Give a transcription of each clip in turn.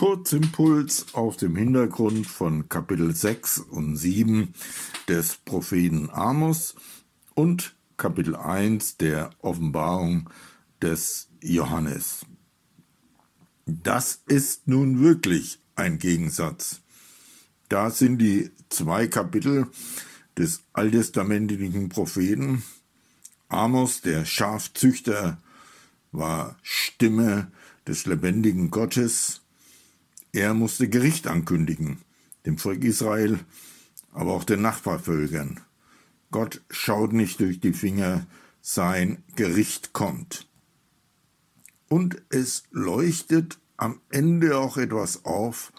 Kurzimpuls auf dem Hintergrund von Kapitel 6 und 7 des Propheten Amos und Kapitel 1 der Offenbarung des Johannes. Das ist nun wirklich ein Gegensatz. Da sind die zwei Kapitel des alttestamentlichen Propheten. Amos, der Schafzüchter, war Stimme des lebendigen Gottes. Er musste Gericht ankündigen, dem Volk Israel, aber auch den Nachbarvölkern. Gott schaut nicht durch die Finger, sein Gericht kommt. Und es leuchtet am Ende auch etwas auf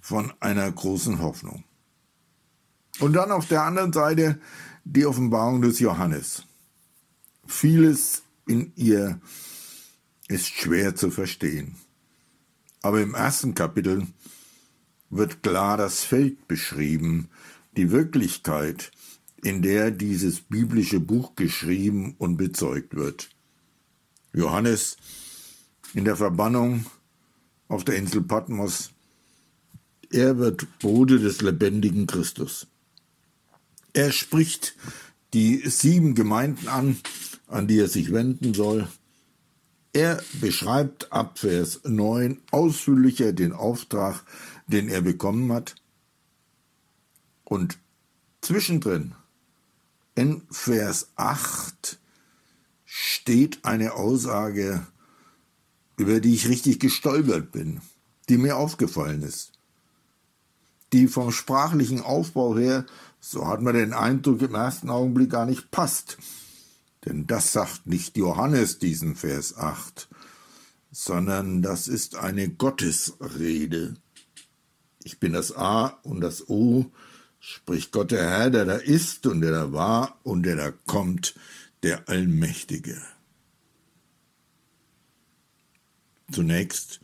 von einer großen Hoffnung. Und dann auf der anderen Seite die Offenbarung des Johannes. Vieles in ihr ist schwer zu verstehen. Aber im ersten Kapitel wird klar das Feld beschrieben, die Wirklichkeit, in der dieses biblische Buch geschrieben und bezeugt wird. Johannes in der Verbannung auf der Insel Patmos, er wird Bruder des lebendigen Christus. Er spricht die sieben Gemeinden an, an die er sich wenden soll. Er beschreibt ab Vers 9 ausführlicher den Auftrag, den er bekommen hat. Und zwischendrin, in Vers 8, steht eine Aussage, über die ich richtig gestolpert bin, die mir aufgefallen ist, die vom sprachlichen Aufbau her, so hat man den Eindruck im ersten Augenblick gar nicht passt. Denn das sagt nicht Johannes diesen Vers 8, sondern das ist eine Gottesrede. Ich bin das A und das O, spricht Gott der Herr, der da ist und der da war und der da kommt, der Allmächtige. Zunächst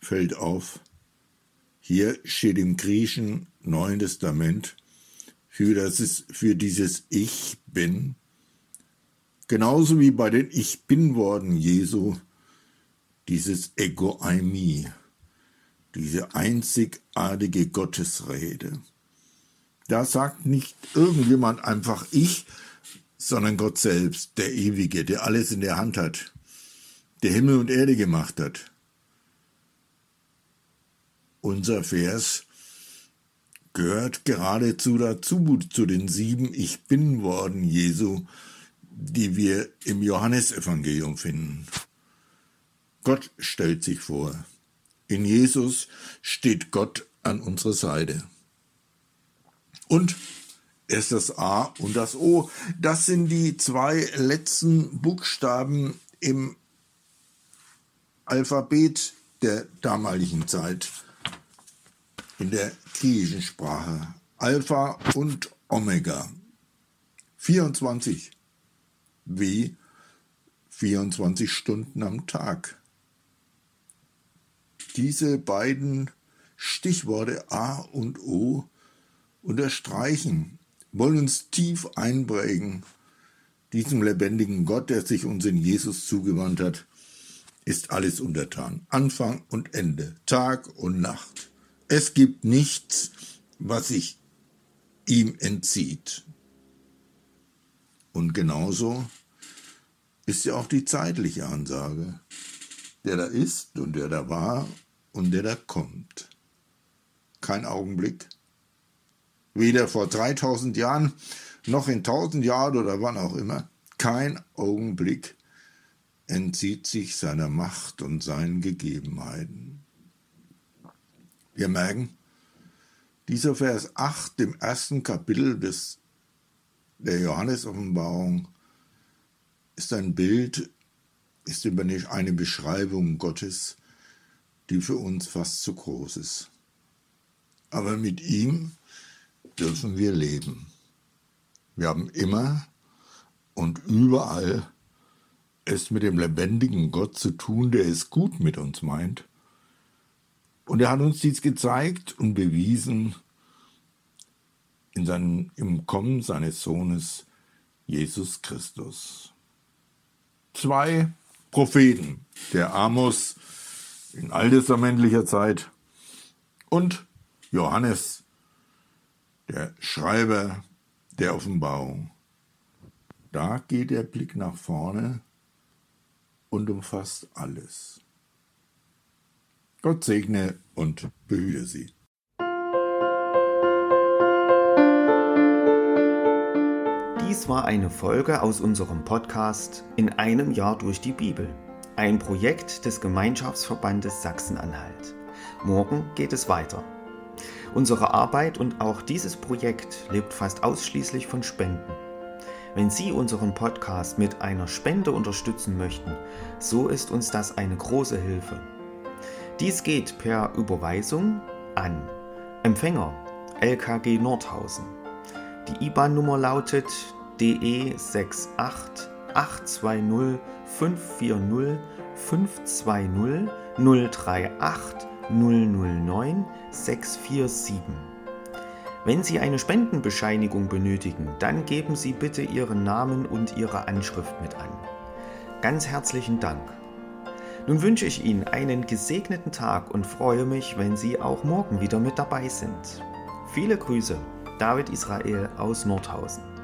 fällt auf, hier steht im Griechischen Neuen Testament für, das für dieses Ich bin Genauso wie bei den Ich bin worden Jesu, dieses Ego Eimi, diese einzigartige Gottesrede. Da sagt nicht irgendjemand einfach ich, sondern Gott selbst, der Ewige, der alles in der Hand hat, der Himmel und Erde gemacht hat. Unser Vers gehört geradezu dazu, zu den sieben Ich bin worden Jesu, die wir im Johannesevangelium finden. Gott stellt sich vor. In Jesus steht Gott an unserer Seite. Und er ist das A und das O. Das sind die zwei letzten Buchstaben im Alphabet der damaligen Zeit in der griechischen Sprache. Alpha und Omega. 24 wie 24 Stunden am Tag. Diese beiden Stichworte A und O unterstreichen, wollen uns tief einprägen. Diesem lebendigen Gott, der sich uns in Jesus zugewandt hat, ist alles untertan. Anfang und Ende, Tag und Nacht. Es gibt nichts, was sich ihm entzieht. Und genauso ist ja auch die zeitliche Ansage. Der da ist und der da war und der da kommt. Kein Augenblick. Weder vor 3000 Jahren noch in 1000 Jahren oder wann auch immer. Kein Augenblick entzieht sich seiner Macht und seinen Gegebenheiten. Wir merken, dieser Vers 8 im ersten Kapitel des, der Johannes-Offenbarung ist ein Bild, ist eine Beschreibung Gottes, die für uns fast zu groß ist. Aber mit ihm dürfen wir leben. Wir haben immer und überall es mit dem lebendigen Gott zu tun, der es gut mit uns meint. Und er hat uns dies gezeigt und bewiesen in seinem, im Kommen seines Sohnes Jesus Christus zwei Propheten, der Amos in alttestamentlicher Zeit und Johannes, der Schreiber der Offenbarung. Da geht der Blick nach vorne und umfasst alles. Gott segne und behüte Sie. Dies war eine Folge aus unserem Podcast In einem Jahr durch die Bibel, ein Projekt des Gemeinschaftsverbandes Sachsen-Anhalt. Morgen geht es weiter. Unsere Arbeit und auch dieses Projekt lebt fast ausschließlich von Spenden. Wenn Sie unseren Podcast mit einer Spende unterstützen möchten, so ist uns das eine große Hilfe. Dies geht per Überweisung an Empfänger LKG Nordhausen. Die IBAN-Nummer lautet DE 68 820 540 520 038 009 647. Wenn Sie eine Spendenbescheinigung benötigen, dann geben Sie bitte Ihren Namen und Ihre Anschrift mit an. Ganz herzlichen Dank. Nun wünsche ich Ihnen einen gesegneten Tag und freue mich, wenn Sie auch morgen wieder mit dabei sind. Viele Grüße, David Israel aus Nordhausen.